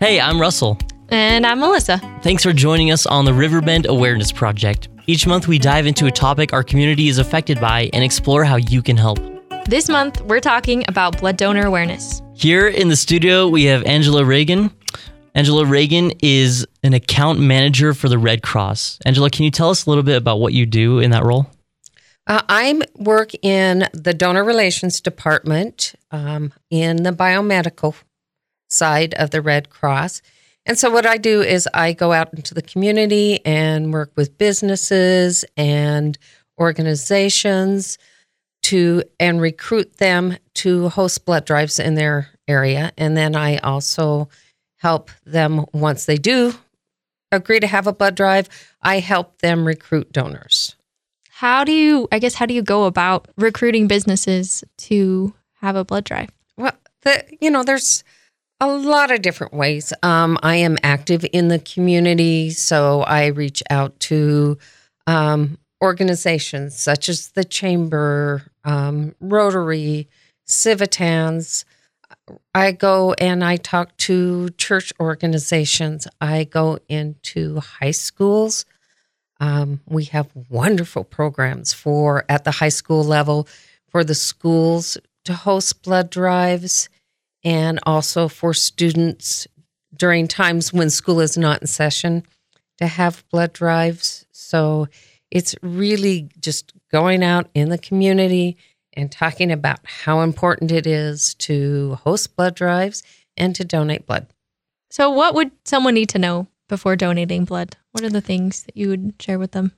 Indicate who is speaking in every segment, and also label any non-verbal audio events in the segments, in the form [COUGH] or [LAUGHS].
Speaker 1: Hey, I'm Russell.
Speaker 2: And I'm Melissa.
Speaker 1: Thanks for joining us on the Riverbend Awareness Project. Each month, we dive into a topic our community is affected by and explore how you can help.
Speaker 2: This month, we're talking about blood donor awareness.
Speaker 1: Here in the studio, we have Angela Reagan. Angela Reagan is an account manager for the Red Cross. Angela, can you tell us a little bit about what you do in that role?
Speaker 3: Uh, I work in the donor relations department um, in the biomedical side of the Red Cross. And so, what I do is I go out into the community and work with businesses and organizations to and recruit them to host blood drives in their area. And then I also help them once they do agree to have a blood drive, I help them recruit donors.
Speaker 2: How do you, I guess, how do you go about recruiting businesses to have a blood drive?
Speaker 3: Well, the, you know, there's a lot of different ways. Um, I am active in the community, so I reach out to um, organizations such as the Chamber, um, Rotary, Civitans. I go and I talk to church organizations. I go into high schools. Um, we have wonderful programs for at the high school level for the schools to host blood drives and also for students during times when school is not in session to have blood drives. So it's really just going out in the community and talking about how important it is to host blood drives and to donate blood.
Speaker 2: So, what would someone need to know before donating blood? What are the things that you would share with them?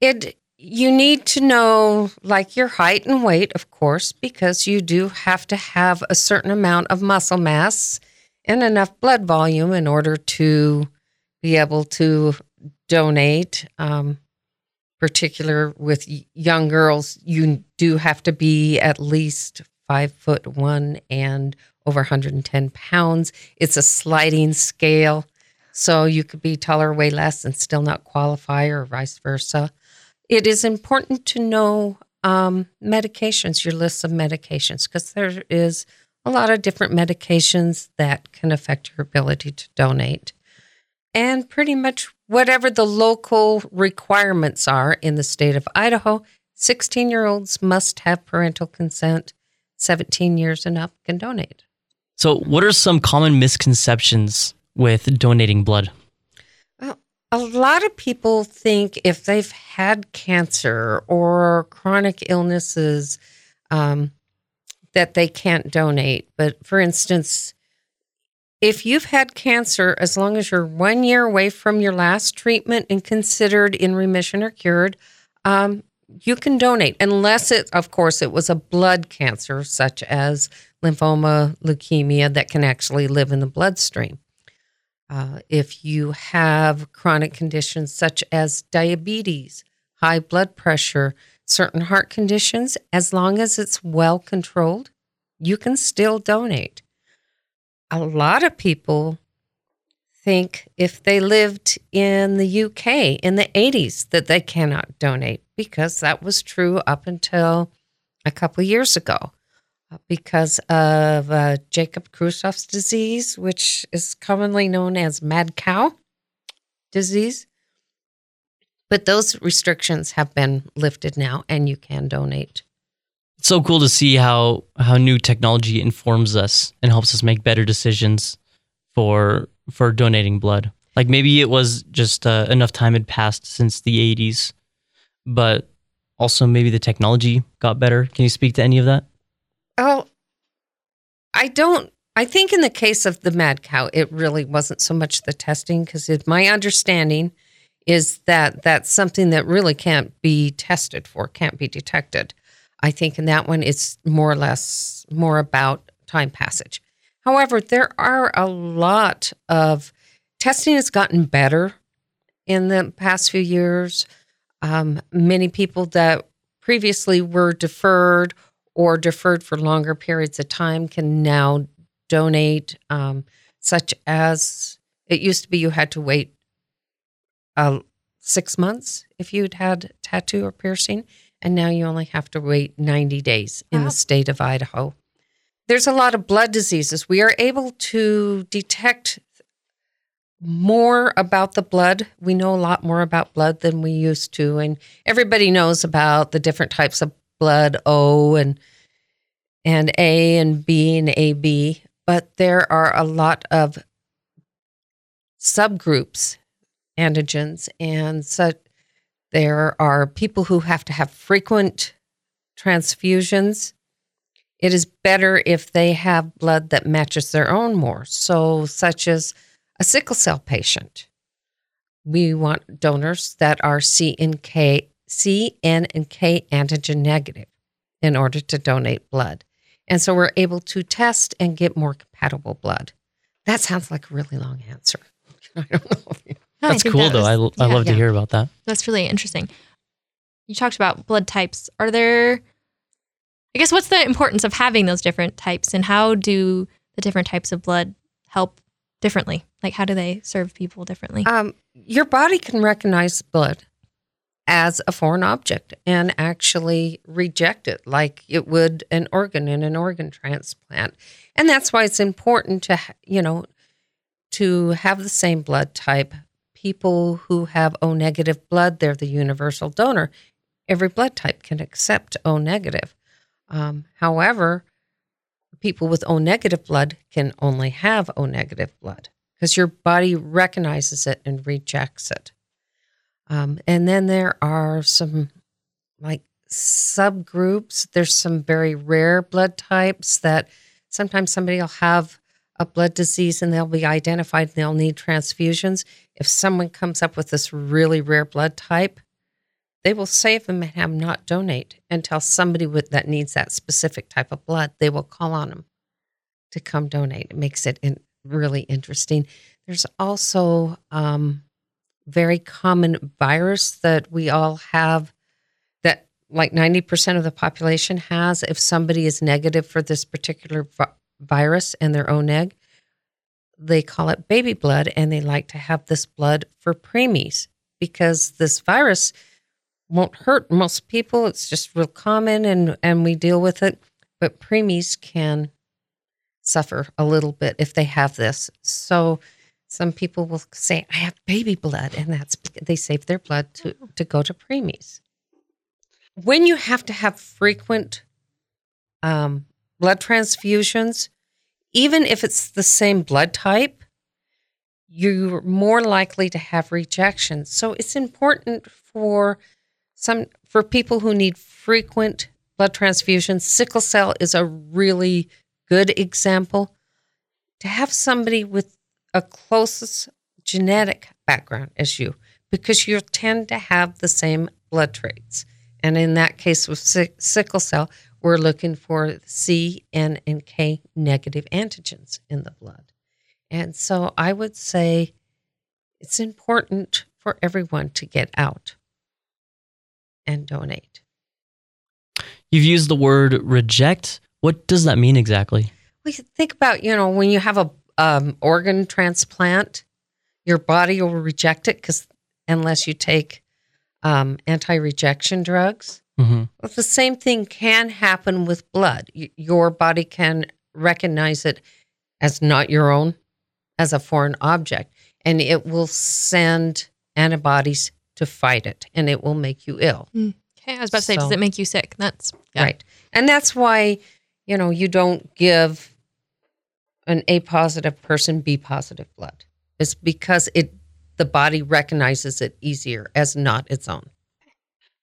Speaker 3: It you need to know like your height and weight, of course, because you do have to have a certain amount of muscle mass and enough blood volume in order to be able to donate. Um, particular with young girls, you do have to be at least five foot one and over 110 pounds. It's a sliding scale. So you could be taller, way less, and still not qualify, or vice versa. It is important to know um, medications, your list of medications, because there is a lot of different medications that can affect your ability to donate. And pretty much whatever the local requirements are in the state of Idaho, 16 year olds must have parental consent, 17 years and up can donate.
Speaker 1: So, what are some common misconceptions with donating blood?
Speaker 3: A lot of people think if they've had cancer or chronic illnesses, um, that they can't donate. But for instance, if you've had cancer, as long as you're one year away from your last treatment and considered in remission or cured, um, you can donate, unless it, of course, it was a blood cancer such as lymphoma, leukemia that can actually live in the bloodstream. Uh, if you have chronic conditions such as diabetes, high blood pressure, certain heart conditions, as long as it's well controlled, you can still donate. A lot of people think if they lived in the UK in the 80s that they cannot donate because that was true up until a couple years ago because of uh, Jakob Creutzfeldt's disease, which is commonly known as mad cow disease. But those restrictions have been lifted now, and you can donate.
Speaker 1: It's so cool to see how how new technology informs us and helps us make better decisions for for donating blood. Like maybe it was just uh, enough time had passed since the 80s, but also maybe the technology got better. Can you speak to any of that?
Speaker 3: Oh, I don't. I think in the case of the mad cow, it really wasn't so much the testing because my understanding is that that's something that really can't be tested for, can't be detected. I think in that one, it's more or less more about time passage. However, there are a lot of testing has gotten better in the past few years. Um, many people that previously were deferred or deferred for longer periods of time can now donate, um, such as it used to be you had to wait uh, six months if you'd had tattoo or piercing, and now you only have to wait 90 days in wow. the state of Idaho. There's a lot of blood diseases. We are able to detect more about the blood. We know a lot more about blood than we used to. And everybody knows about the different types of blood, O and and A and B and AB, but there are a lot of subgroups, antigens, and so there are people who have to have frequent transfusions. It is better if they have blood that matches their own more. So, such as a sickle cell patient. We want donors that are C and K, C, N, and K antigen negative in order to donate blood. And so we're able to test and get more compatible blood. That sounds like a really long answer. [LAUGHS] I don't know.
Speaker 2: No, I
Speaker 1: That's cool
Speaker 2: that
Speaker 1: though.
Speaker 2: was-
Speaker 1: I, I
Speaker 2: yeah,
Speaker 1: love to hear about that.
Speaker 2: That's really interesting. You talked about blood types. Are there, I guess, what's the importance of having those different types and how do the different types of blood help differently? Like, how do they serve people differently?
Speaker 3: Um, your body can recognize blood as a foreign object and actually reject it like it would an organ in an organ transplant. And that's why it's important to, you know, to have the same blood type. People who have O negative blood, they're the universal donor. Every blood type can accept O negative. Um, however, people with O negative blood can only have O negative blood because your body recognizes it and rejects it. Um, and then there are some like subgroups. There's some very rare blood types that sometimes somebody will have a blood disease and they'll be identified and they'll need transfusions. If someone comes up with this really rare blood type, they will save them and have them not donate until somebody with, that needs that specific type of blood, they will call on them to come donate. It makes it in, really interesting. There's also um, very common virus that we all have that like 90% of the population has. If somebody is negative for this particular vi- virus and their own egg, they call it baby blood and they like to have this blood for preemies because this virus won't hurt most people. It's just real common and, and we deal with it. But preemies can suffer a little bit if they have this. So some people will say, I have baby blood, and that's they save their blood to, to go to preemies. When you have to have frequent um, blood transfusions, even if it's the same blood type, you're more likely to have rejection. So it's important for some for people who need frequent blood transfusions. Sickle cell is a really good example to have somebody with a closest genetic background as you because you tend to have the same blood traits. And in that case with sickle cell, we're looking for C, N, and K negative antigens in the blood. And so I would say it's important for everyone to get out and donate.
Speaker 1: You've used the word reject. What does that mean exactly?
Speaker 3: We think about, you know, when you have a um, organ transplant, your body will reject it because unless you take um, anti-rejection drugs.
Speaker 1: hmm
Speaker 3: Well, the same thing can happen with blood. Y- Your body can recognize it as not your own, as a foreign object, and it will send antibodies to fight it, and it will make you ill.
Speaker 2: Okay, I was about to say, does it make you sick? That's yeah.
Speaker 3: Right. And that's why, you know, you don't give an A positive person B positive blood. It's because it the body recognizes it easier as not its own.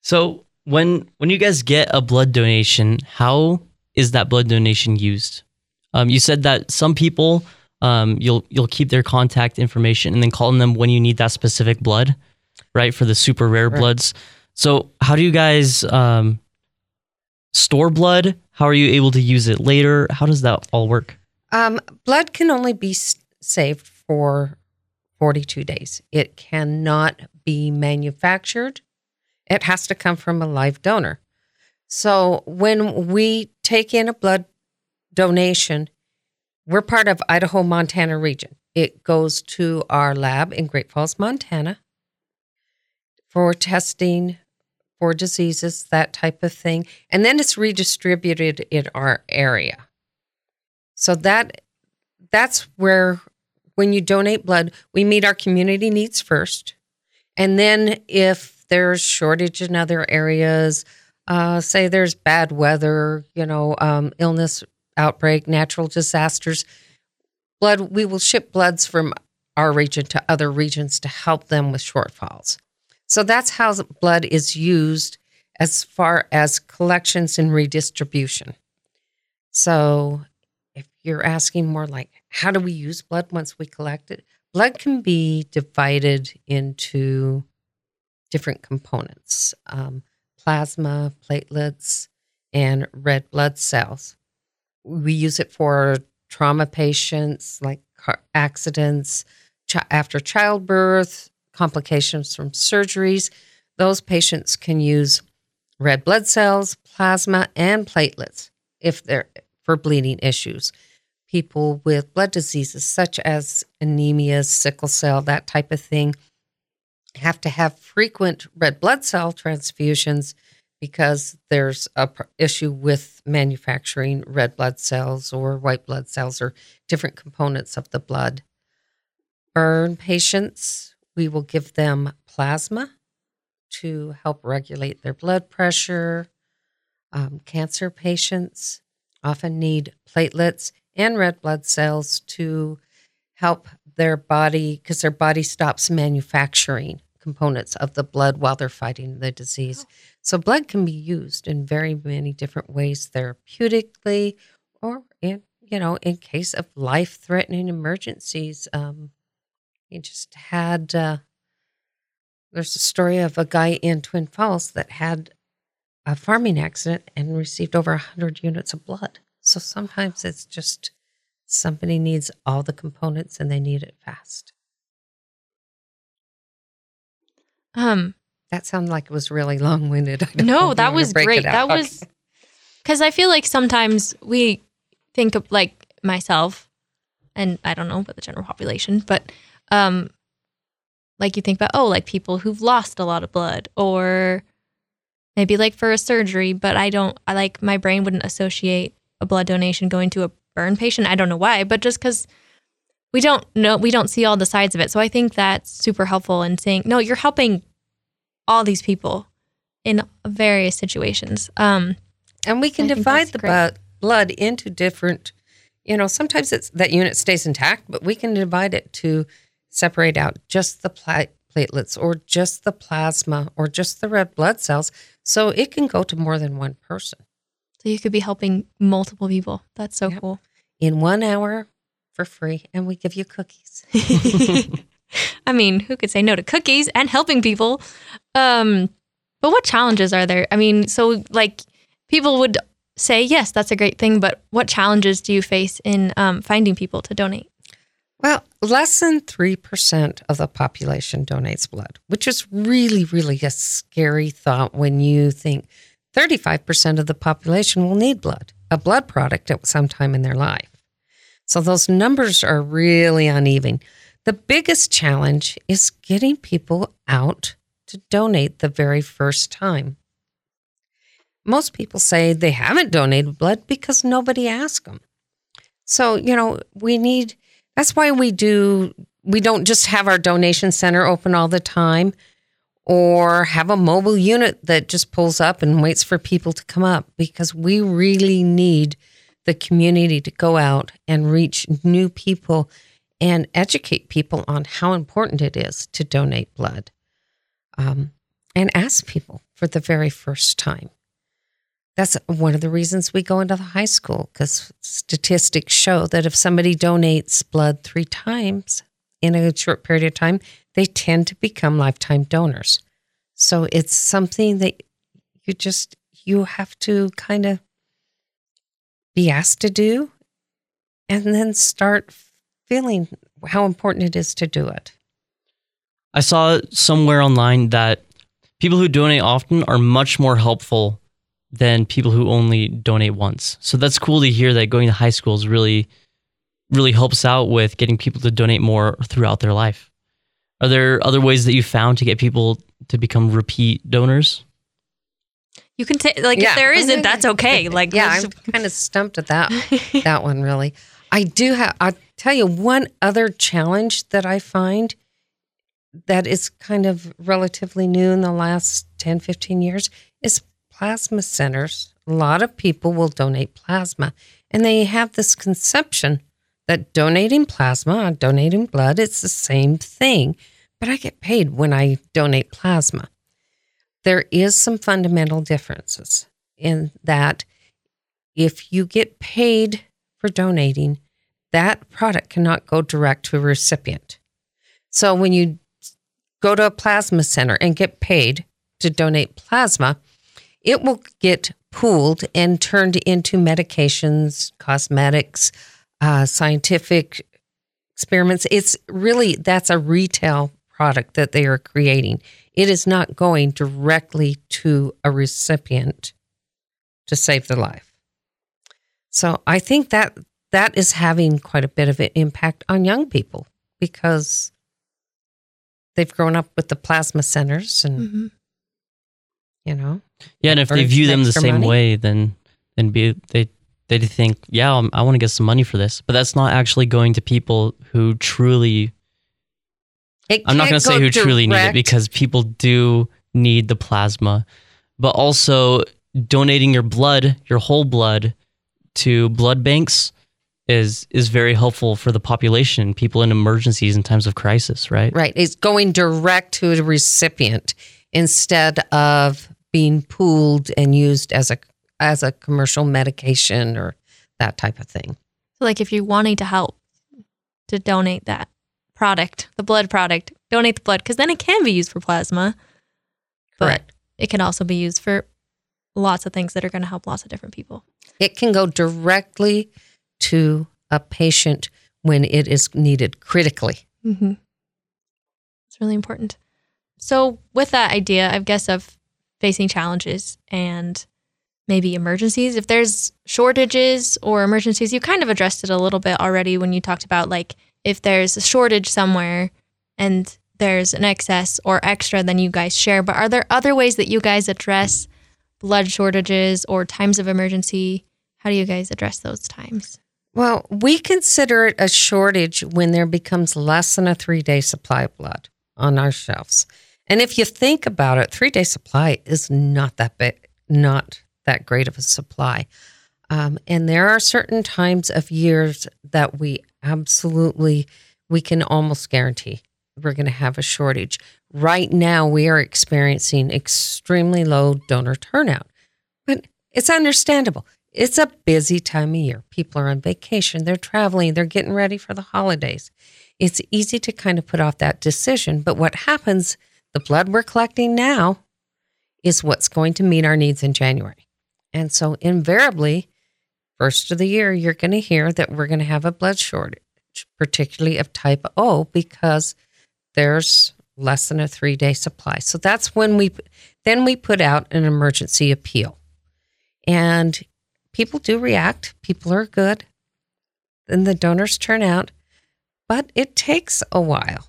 Speaker 1: So when when you guys get a blood donation, how is that blood donation used? Um, you said that some people um, you'll you'll keep their contact information and then call them when you need that specific blood, right? For the super rare
Speaker 3: Right.
Speaker 1: bloods. So how do you guys um, store blood? How are you able to use it later? How does that all work?
Speaker 3: Um, blood can only be saved for 42 days. It cannot be manufactured. It has to come from a live donor. So when we take in a blood donation, we're part of Idaho Montana region. It goes to our lab in Great Falls, Montana for testing for diseases, that type of thing. And then it's redistributed in our area. So that that's where when you donate blood, we meet our community needs first. And then if there's shortage in other areas, uh, say there's bad weather, you know, um, illness, outbreak, natural disasters, blood, we will ship bloods from our region to other regions to help them with shortfalls. So that's how blood is used as far as collections and redistribution. So you're asking more like, how do we use blood once we collect it? Blood can be divided into different components um, plasma, platelets, and red blood cells. We use it for trauma patients like car accidents, ch- after childbirth, complications from surgeries. Those patients can use red blood cells, plasma, and platelets if they're for bleeding issues. People with blood diseases such as anemia, sickle cell, that type of thing, have to have frequent red blood cell transfusions because there's a pr- issue with manufacturing red blood cells or white blood cells or different components of the blood. Burn patients, we will give them plasma to help regulate their blood pressure. Um, cancer patients often need platelets and red blood cells to help their body because their body stops manufacturing components of the blood while they're fighting the disease. So blood can be used in very many different ways therapeutically or in you know in case of life-threatening emergencies. Um, he just had uh, there's a story of a guy in Twin Falls that had a farming accident and received over 100 units of blood. So sometimes it's just somebody needs all the components and they need it fast.
Speaker 2: Um,
Speaker 3: That sounded like it was really long winded. [LAUGHS]
Speaker 2: no, that was great. That was because I feel like sometimes we think of like myself, and I don't know about the general population, but um, like you think about oh, like people who've lost a lot of blood, or maybe like for a surgery. But I don't. I like my brain wouldn't associate a blood donation going to a burn patient. I don't know why, but just because we don't know, we don't see all the sides of it. So I think that's super helpful in saying no, you're helping all these people in various situations. Um,
Speaker 3: And we can divide the
Speaker 2: great.
Speaker 3: blood into different, you know, sometimes it's that unit stays intact, but we can divide it to separate out just the pla- platelets or just the plasma or just the red blood cells. So it can go to more than one person
Speaker 2: so you could be helping multiple people. That's so
Speaker 3: Yep.
Speaker 2: cool.
Speaker 3: in one hour for free. And we give you cookies. [LAUGHS] [LAUGHS]
Speaker 2: I mean, who could say no to cookies and helping people? Um, but what challenges are there? I mean, so like people would say, yes, that's a great thing, but what challenges do you face in um, finding people to donate?
Speaker 3: Well, less than 3% of the population donates blood, which is really, really a scary thought when you think 35% of the population will need blood, a blood product at some time in their life. So those numbers are really uneven. The biggest challenge is getting people out to donate the very first time. Most people say they haven't donated blood because nobody asked them. So, you know, we need that's why we do we don't just have our donation center open all the time or have a mobile unit that just pulls up and waits for people to come up because we really need the community to go out and reach new people and educate people on how important it is to donate blood um, and ask people for the very first time. That's one of the reasons we go into the high school because statistics show that if somebody donates blood three times in a short period of time, they tend to become lifetime donors. So it's something that you just you have to kind of be asked to do and then start feeling how important it is to do it.
Speaker 1: I saw somewhere online that people who donate often are much more helpful than people who only donate once. So that's cool to hear that going to high schools really really helps out with getting people to donate more throughout their life. Are there other ways that you found to get people to become repeat donors?
Speaker 2: You can take like
Speaker 3: Yeah.
Speaker 2: if there isn't, that's okay. Like
Speaker 3: yeah, I'm kind of stumped at that [LAUGHS] that one really. I do have I tell you one other challenge that I find that is kind of relatively new in the last 10, 15 years is plasma centers. A lot of people will donate plasma, and they have this conception that donating plasma, donating blood, it's the same thing, but I get paid when I donate plasma. There is some fundamental differences in that if you get paid for donating, that product cannot go direct to a recipient. So when you go to a plasma center and get paid to donate plasma, it will get pooled and turned into medications, cosmetics, uh, scientific experiments. It's really that's a retail product that they are creating. It is not going directly to a recipient to save their life. So I think that that is having quite a bit of an impact on young people because they've grown up with the plasma centers and
Speaker 2: Mm-hmm.
Speaker 3: you know
Speaker 1: Yeah, and if they view them the same
Speaker 3: money.
Speaker 1: way, then then be they they think, yeah, um, I want to get some money for this, but that's not actually going to people who truly.
Speaker 3: It
Speaker 1: I'm not going to say
Speaker 3: go
Speaker 1: who truly need it because people do need the plasma, but also donating your blood, your whole blood, to blood banks is is very helpful for the population, people in emergencies and times of crisis, right?
Speaker 3: right it's going direct to the recipient instead of being pooled and used as a as a commercial medication or that type of thing.
Speaker 2: So, like, if you're wanting to help to donate that product, the blood product, donate the blood because then it can be used for plasma. but
Speaker 3: Correct.
Speaker 2: It can also be used for lots of things that are going to help lots of different people.
Speaker 3: It can go directly to a patient when it is needed critically.
Speaker 2: Mm-hmm. It's really important. So, with that idea, I guess, of facing challenges and maybe emergencies, if there's shortages or emergencies, you kind of addressed it a little bit already when you talked about like if there's a shortage somewhere and there's an excess or extra, then you guys share. But are there other ways that you guys address blood shortages or times of emergency? How do you guys address those times?
Speaker 3: Well, we consider it a shortage when there becomes less than a three day supply of blood on our shelves. And if you think about it, three day supply is not that big, not that great of a supply. Um, and there are certain times of years that we absolutely, we can almost guarantee we're going to have a shortage. Right now, we are experiencing extremely low donor turnout, but it's understandable. It's a busy time of year. People are on vacation, they're traveling, they're getting ready for the holidays. It's easy to kind of put off that decision. But what happens, the blood we're collecting now is what's going to meet our needs in January. And so, invariably, first of the year, you're going to hear that we're going to have a blood shortage, particularly of type O, because there's less than a three day supply. So that's when we then we put out an emergency appeal. And people do react, people are good, and the donors turn out, but it takes a while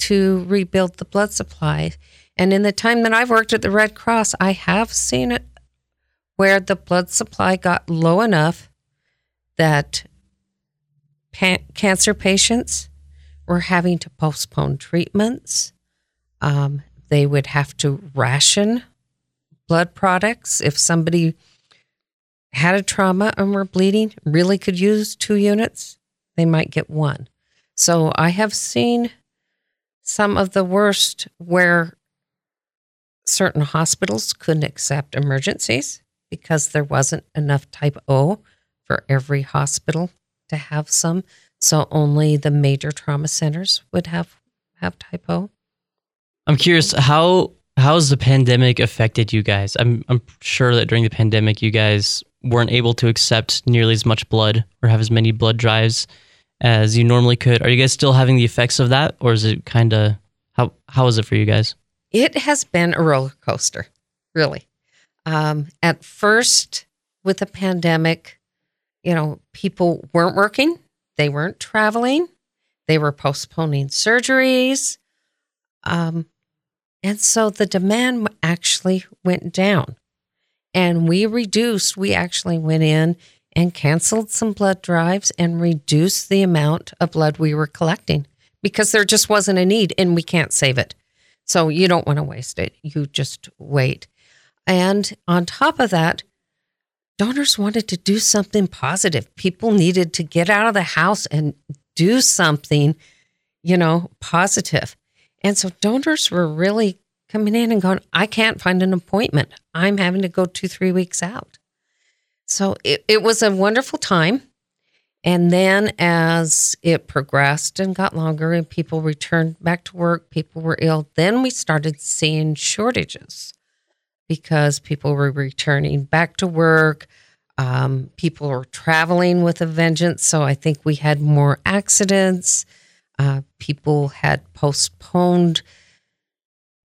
Speaker 3: to rebuild the blood supply. And in the time that I've worked at the Red Cross, I have seen it where the blood supply got low enough that cancer patients were having to postpone treatments. Um, they would have to ration blood products if somebody had a trauma and were bleeding, really could use two units, they might get one. So I have seen some of the worst where certain hospitals couldn't accept emergencies because there wasn't enough type O for every hospital to have some. So only the major trauma centers would have have type O.
Speaker 1: I'm curious how how has the pandemic affected you guys? I'm I'm sure that during the pandemic you guys weren't able to accept nearly as much blood or have as many blood drives as you normally could. Are you guys still having the effects of that or is it kind of how how is it for you guys?
Speaker 3: It has been a roller coaster, really. Um, at first, with the pandemic, you know, people weren't working, they weren't traveling, they were postponing surgeries. Um, and so the demand actually went down. And we reduced, we actually went in and canceled some blood drives and reduced the amount of blood we were collecting because there just wasn't a need and we can't save it. So you don't want to waste it. You just wait. And on top of that, donors wanted to do something positive. People needed to get out of the house and do something, you know, positive. And so donors were really coming in and going, I can't find an appointment. I'm having to go two, three weeks out. So it, it was a wonderful time. And then as it progressed and got longer and people returned back to work, people were ill, then we started seeing shortages because people were returning back to work. Um, people were traveling with a vengeance. So I think we had more accidents. Uh, people had postponed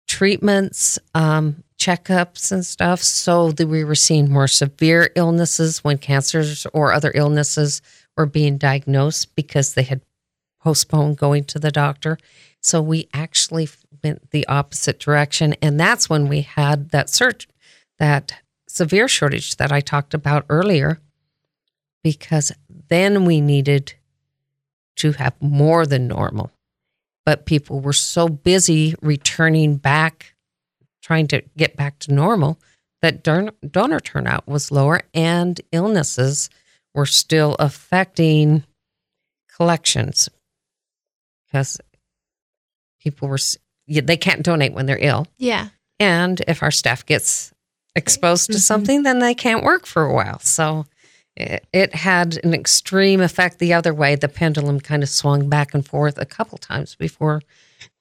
Speaker 3: treatments, um, checkups, and stuff. So that we were seeing more severe illnesses when cancers or other illnesses were being diagnosed because they had postponed going to the doctor. So we actually went the opposite direction. And that's when we had that surge, that severe shortage that I talked about earlier, because then we needed to have more than normal. But people were so busy returning back, trying to get back to normal, that donor turnout was lower and illnesses were still affecting collections because people were they can't donate when they're ill.
Speaker 2: Yeah.
Speaker 3: And if our staff gets exposed to
Speaker 2: Mhm.
Speaker 3: something, then they can't work for a while. So it, it had an extreme effect the other way. The pendulum kind of swung back and forth a couple times before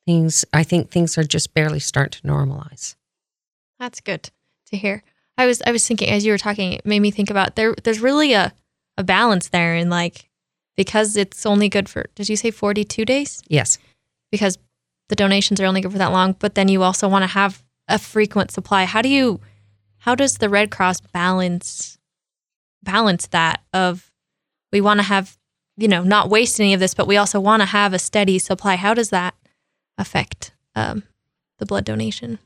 Speaker 3: things, I think things are just barely starting to normalize.
Speaker 2: That's good to hear. I was I was thinking as you were talking, it made me think about there there's really a, a balance there And like because it's only good for did you say 42 days?
Speaker 3: Yes.
Speaker 2: Because the donations are only good for that long, but then you also want to have a frequent supply. How do you how does the Red Cross balance balance that of we want to have, you know, not waste any of this, but we also want to have a steady supply. How does that affect um, the blood donation?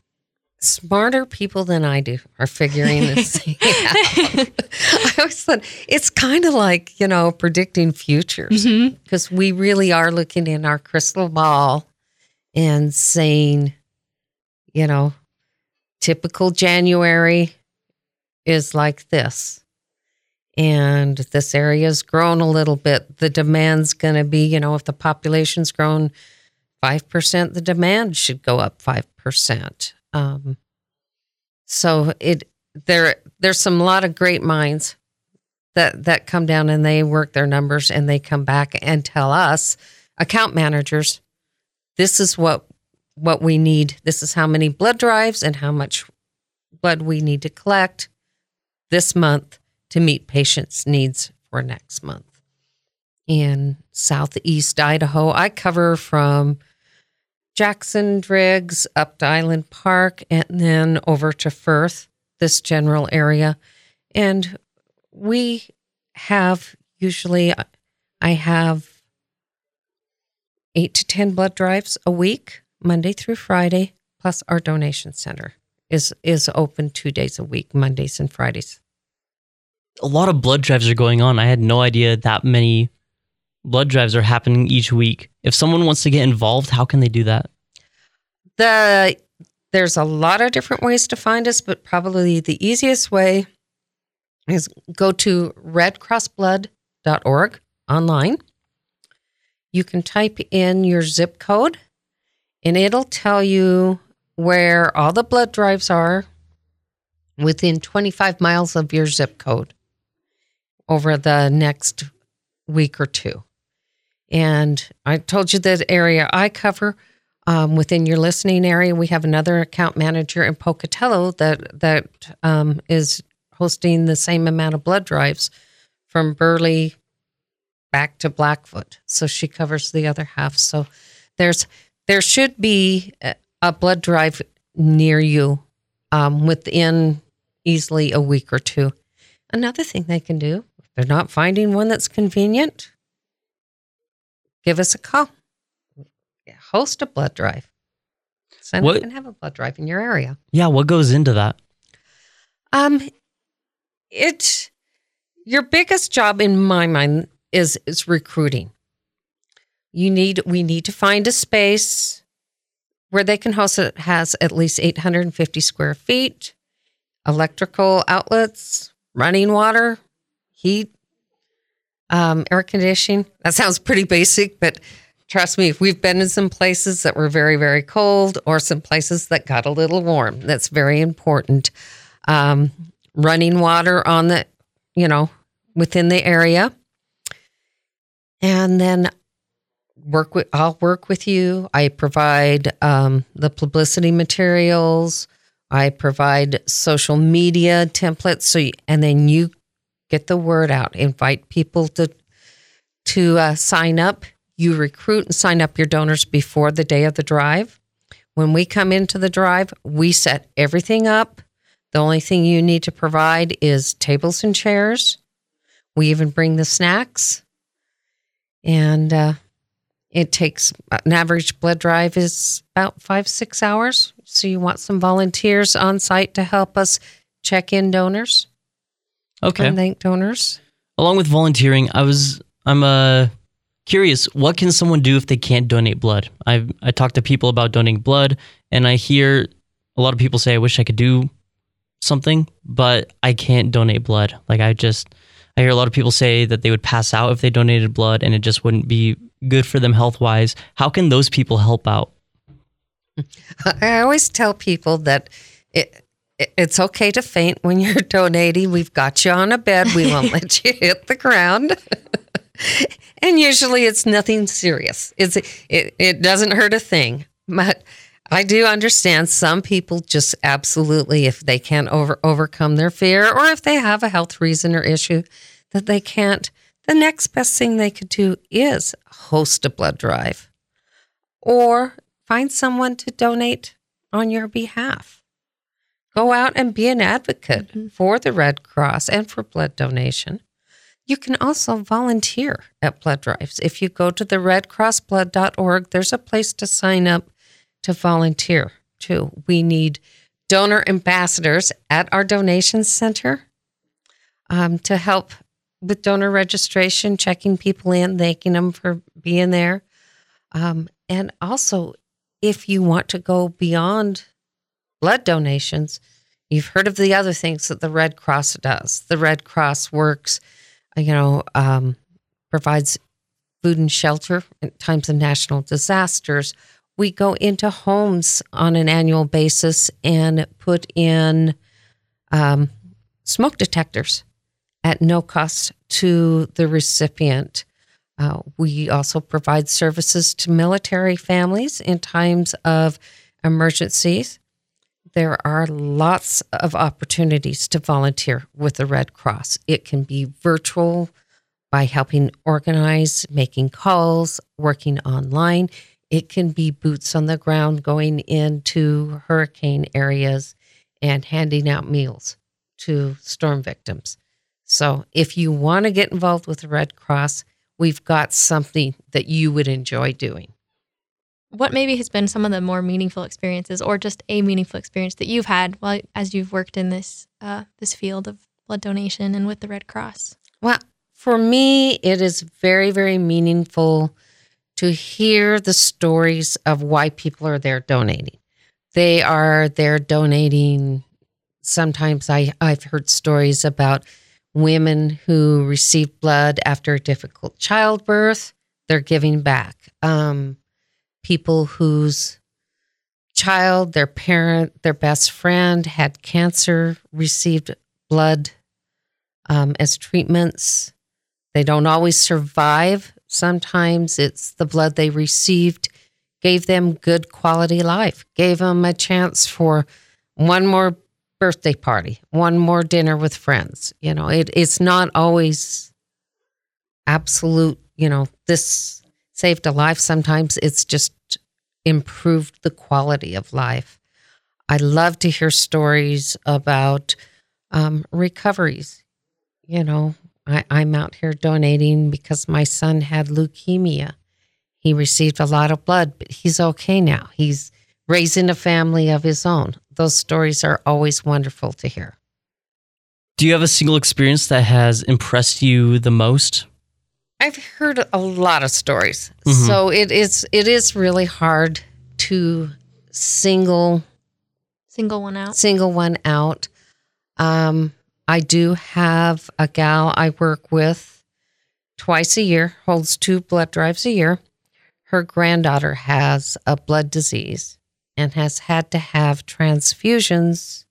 Speaker 3: Smarter people than I do are figuring this [LAUGHS] out. I always thought it's kind of like, you know, predicting futures. Because we really are looking in our crystal ball and saying, you know, typical January is like this. And this area's grown a little bit. The demand's going to be, you know, if the population's grown 5%, the demand should go up 5%. Um, so it there there's some lot of great minds that that come down and they work their numbers and they come back and tell us account managers this is what what we need. This is how many blood drives and how much blood we need to collect this month to meet patients needs for next month. In southeast idaho i cover from jackson driggs up to island park and then over to firth this general area. And we have usually I have eight to ten blood drives a week, Monday through Friday, plus our donation center is is open two days a week, Mondays and Fridays.
Speaker 1: A lot of blood drives are going on. I had no idea that many blood drives are happening each week. If someone wants to get involved, how can they do that?
Speaker 3: The there's a lot of different ways to find us, but probably the easiest way is go to redcrossblood.org online. You can type in your zip code and it'll tell you where all the blood drives are within 25 miles of your zip code over the next week or two. And I told you the area I cover um, within your listening area. We have another account manager in Pocatello that that um, is hosting the same amount of blood drives from Burley back to Blackfoot. So she covers the other half. So there's there should be a- blood drive near you um, within easily a week or two. Another thing they can do if they're not finding one that's convenient, give us a call. Host a blood drive. Sign
Speaker 1: What-
Speaker 3: and have a blood drive in your area.
Speaker 1: Yeah, what goes into that?
Speaker 3: Um, it your biggest job in my mind is is recruiting. You need we need to find a space where they can host it has at least 850 square feet, electrical outlets, running water, heat, um, air conditioning. That sounds pretty basic, but trust me, if we've been in some places that were very, very cold or some places that got a little warm. That's very important. Um, running water on the, you know, within the area. And then work with I'll work with you. I provide um, the publicity materials. I provide social media templates. So you, and then you get the word out. Invite people to to uh, sign up. You recruit and sign up your donors before the day of the drive. When we come into the drive, we set everything up. The only thing you need to provide is tables and chairs. We even bring the snacks. And uh, it takes an average blood drive is about five, six hours. So you want some volunteers on site to help us check in donors
Speaker 1: Okay.
Speaker 3: and thank donors.
Speaker 1: Along with volunteering, I was I'm uh curious. What can someone do if they can't donate blood? I I talk to people about donating blood, and I hear a lot of people say, "I wish I could do something, but I can't donate blood." Like I just I hear a lot of people say that they would pass out if they donated blood, and it just wouldn't be good for them health wise. How can those people help out? [LAUGHS]
Speaker 3: I always tell people that it, it- it's okay to faint when you're [LAUGHS] donating. We've got you on a bed. We won't [LAUGHS] let you hit the ground. and usually it's nothing serious. It's it, it doesn't hurt a thing. But I do understand some people just absolutely if they can't over overcome their fear or if they have a health reason or issue that they can't, the next best thing they could do is host a blood drive or find someone to donate on your behalf. Go out and be an advocate mm-hmm. for the Red Cross and for blood donation. You can also volunteer at blood drives. If you go to the redcrossblood.org, there's a place to sign up to volunteer too. We need donor ambassadors at our donation center um, to help with donor registration, checking people in, thanking them for being there. Um, and also, if you want to go beyond blood donations, you've heard of the other things that the Red Cross does. The Red Cross works, uh, you know, um, provides food and shelter in times of national disasters. We go into homes on an annual basis and put in um, smoke detectors at no cost to the recipient. Uh, we also provide services to military families in times of emergencies. There are lots of opportunities to volunteer with the Red Cross. It can be virtual by helping organize, making calls, working online. It can be boots on the ground going into hurricane areas and handing out meals to storm victims. So, if you want to get involved with the Red Cross, we've got something that you would enjoy doing.
Speaker 2: What maybe has been some of the more meaningful experiences, or just a meaningful experience that you've had while as you've worked in this uh, this field of blood donation and with the Red Cross?
Speaker 3: Well, for me, it is very, very meaningful to hear the stories of why people are there donating. They are there donating. Sometimes I, I've heard stories about women who received blood after a difficult childbirth. They're giving back. Um, people whose child, their parent, their best friend had cancer, received blood um, as treatments. They don't always survive. Sometimes it's the blood they received gave them good quality life, gave them a chance for one more birthday party, one more dinner with friends. You know, it, it's not always absolute, you know, this saved a life. Sometimes it's just improved the quality of life. I love to hear stories about um, recoveries. You know, I, I'm out here donating because my son had leukemia. He received a lot of blood, but he's okay now. He's raising a family of his own. Those stories are always wonderful to hear.
Speaker 1: Do you have a single experience that has impressed you the most?
Speaker 3: I've heard a lot of stories,
Speaker 1: Mhm.
Speaker 3: so it is it is really hard to single
Speaker 2: Single one out.
Speaker 3: single one out. Um, I do have a gal I work with twice a year, holds two blood drives a year. Her granddaughter has a blood disease and has had to have transfusions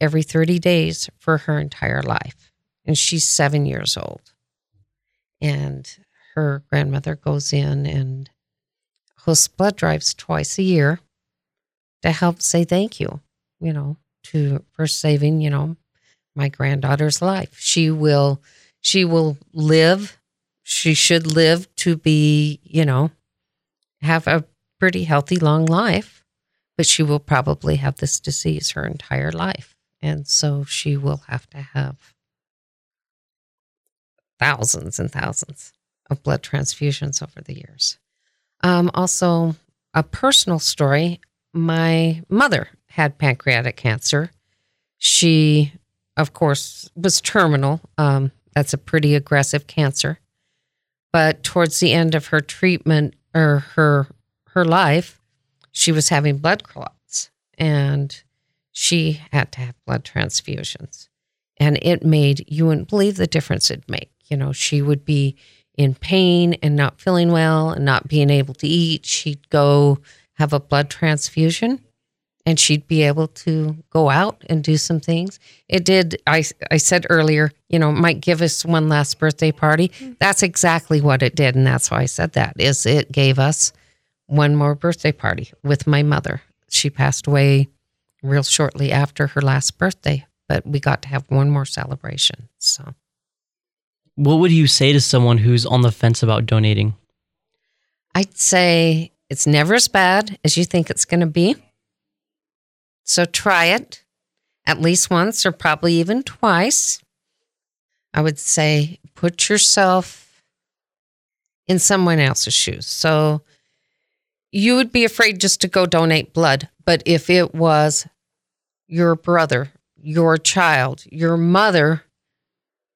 Speaker 3: every 30 days for her entire life. And she's seven years old. And her grandmother goes in and hosts blood drives twice a year to help say thank you, you know, to for saving, you know, my granddaughter's life. She will she will live, she should live to be, you know, have a pretty healthy long life, but she will probably have this disease her entire life. And so she will have to have thousands and thousands of blood transfusions over the years. Um, also, a personal story my mother had pancreatic cancer. She, of course, was terminal. Um, that's a pretty aggressive cancer. But towards the end of her treatment or her her life, she was having blood clots and she had to have blood transfusions. And it made you wouldn't believe the difference it'd make. You know, she would be in pain and not feeling well and not being able to eat. She'd go have a blood transfusion and she'd be able to go out and do some things. It did, I, I said earlier, you know, might give us one last birthday party. Mm-hmm. That's exactly what it did. And that's why I said that is it gave us one more birthday party with my mother. She passed away real shortly after her last birthday, but we got to have one more celebration. So
Speaker 1: What would you say to someone who's on the fence about donating?
Speaker 3: I'd say it's never as bad as you think it's going to be. So try it at least once or probably even twice. I would say put yourself in someone else's shoes. So you would be afraid just to go donate blood, but if it was your brother, your child, your mother,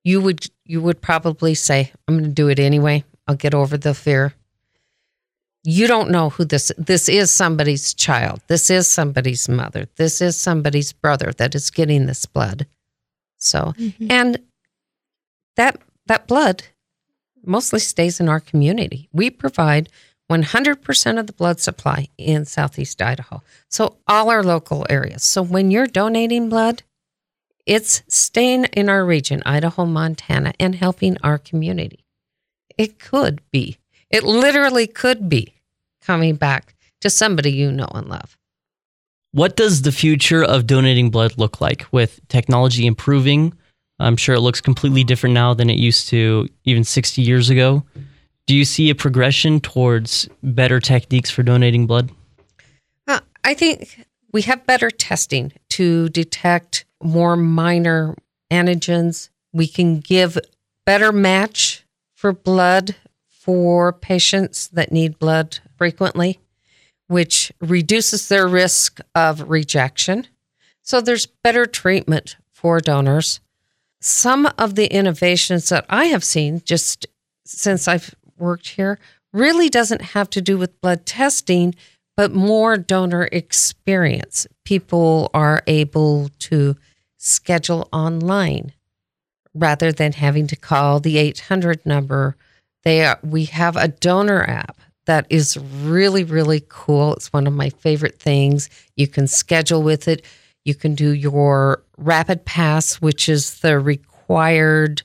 Speaker 3: you would you would probably say, "I'm going to do it anyway. I'll get over the fear." You don't know who this this is somebody's child. This is somebody's mother. This is somebody's brother that is getting this blood. So
Speaker 2: Mhm.
Speaker 3: and that that blood mostly stays in our community. We provide 100% of the blood supply in southeast idaho. So all our local areas. So when you're donating blood it's staying in our region idaho montana and helping our community. It could be. It literally could be coming back to somebody you know and love.
Speaker 1: What does the future of donating blood look like with technology improving? I'm sure it looks completely different now than it used to even 60 years ago. Do you see a progression towards better techniques for donating blood?
Speaker 3: Uh, I think we have better testing to detect more minor antigens. We can give better match for blood for patients that need blood frequently, which reduces their risk of rejection. So there's better treatment for donors. Some of the innovations that I have seen just since I've worked here really doesn't have to do with blood testing, but more donor experience. People are able to schedule online rather than having to call the 800 number. They are, we have a donor app that is really really cool. It's one of my favorite things. You can schedule with it. You can do your rapid pass, which is the required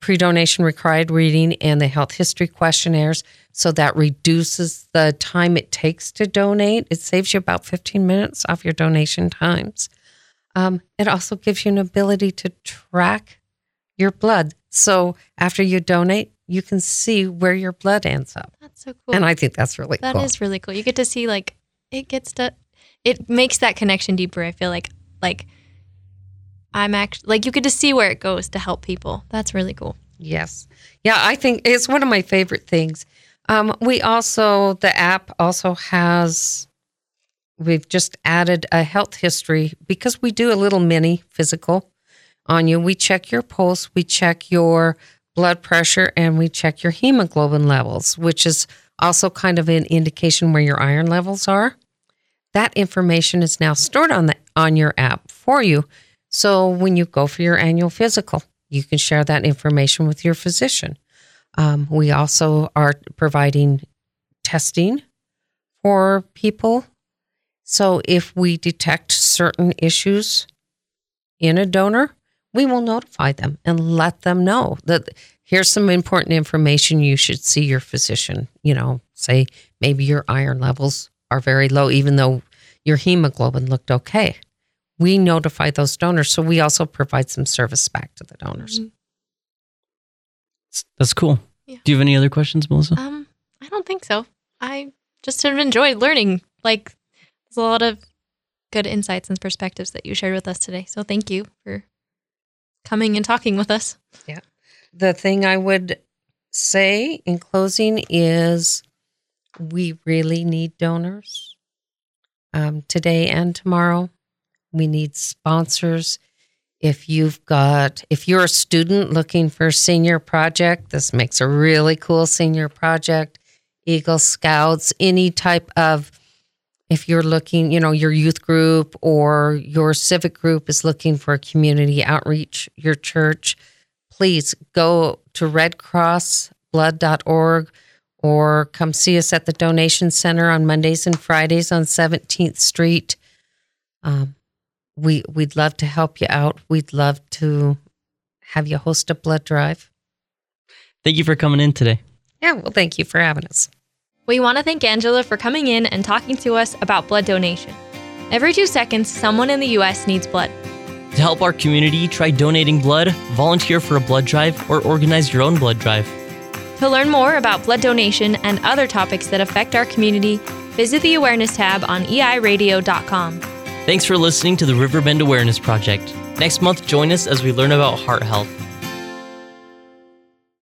Speaker 3: pre-donation required reading and the health history questionnaires. So that reduces the time it takes to donate. It saves you about 15 minutes off your donation times. Um, it also gives you an ability to track your blood. So after you donate, you can see where your blood ends up.
Speaker 2: That's so cool.
Speaker 3: And I think that's really
Speaker 2: That
Speaker 3: cool.
Speaker 2: is really cool. You get to see like it gets to it makes that connection deeper. I feel like like I'm actually like you get to see where it goes to help people. That's really cool.
Speaker 3: Yes. Yeah, I think it's one of my favorite things. Um, we also, the app also has we've just added a health history because we do a little mini physical on you. We check your pulse, we check your blood pressure, and we check your hemoglobin levels, which is also kind of an indication where your iron levels are. That information is now stored on the on your app for you. So when you go for your annual physical, you can share that information with your physician. Um, we also are providing testing for people. So if we detect certain issues in a donor, we will notify them and let them know that here's some important information you should see your physician. You know, say maybe your iron levels are very low, even though your hemoglobin looked okay. We notify those donors. So we also provide some service back to the donors.
Speaker 1: That's cool.
Speaker 2: Yeah.
Speaker 1: Do you have any other questions, Melissa?
Speaker 2: Um, I don't think so. I just have enjoyed learning. Like, there's a lot of good insights and perspectives that you shared with us today. So thank you for coming and talking with us. Yeah.
Speaker 3: The thing I would say in closing is we really need donors um, today and tomorrow. We need sponsors. If you've got, if you're a student looking for a senior project, this makes a really cool senior project. Eagle Scouts, any type of, if you're looking, you know, your youth group or your civic group is looking for a community outreach, your church, please go to redcrossblood.org or come see us at the donation center on Mondays and Fridays on 17th Street. Um, we we'd love to help you out. We'd love to have you host a blood drive.
Speaker 1: Thank you for coming in today.
Speaker 3: Yeah, well, thank you for having us.
Speaker 2: We want to thank Angela for coming in and talking to us about blood donation. Every two seconds, someone in the U.S. needs blood.
Speaker 1: To help our community, try donating blood, volunteer for a blood drive, or organize your own blood drive.
Speaker 2: To learn more about blood donation and other topics that affect our community, visit the awareness tab on eiradio.com.
Speaker 1: Thanks for listening to the Riverbend Awareness Project. Next month, join us as we learn about heart health.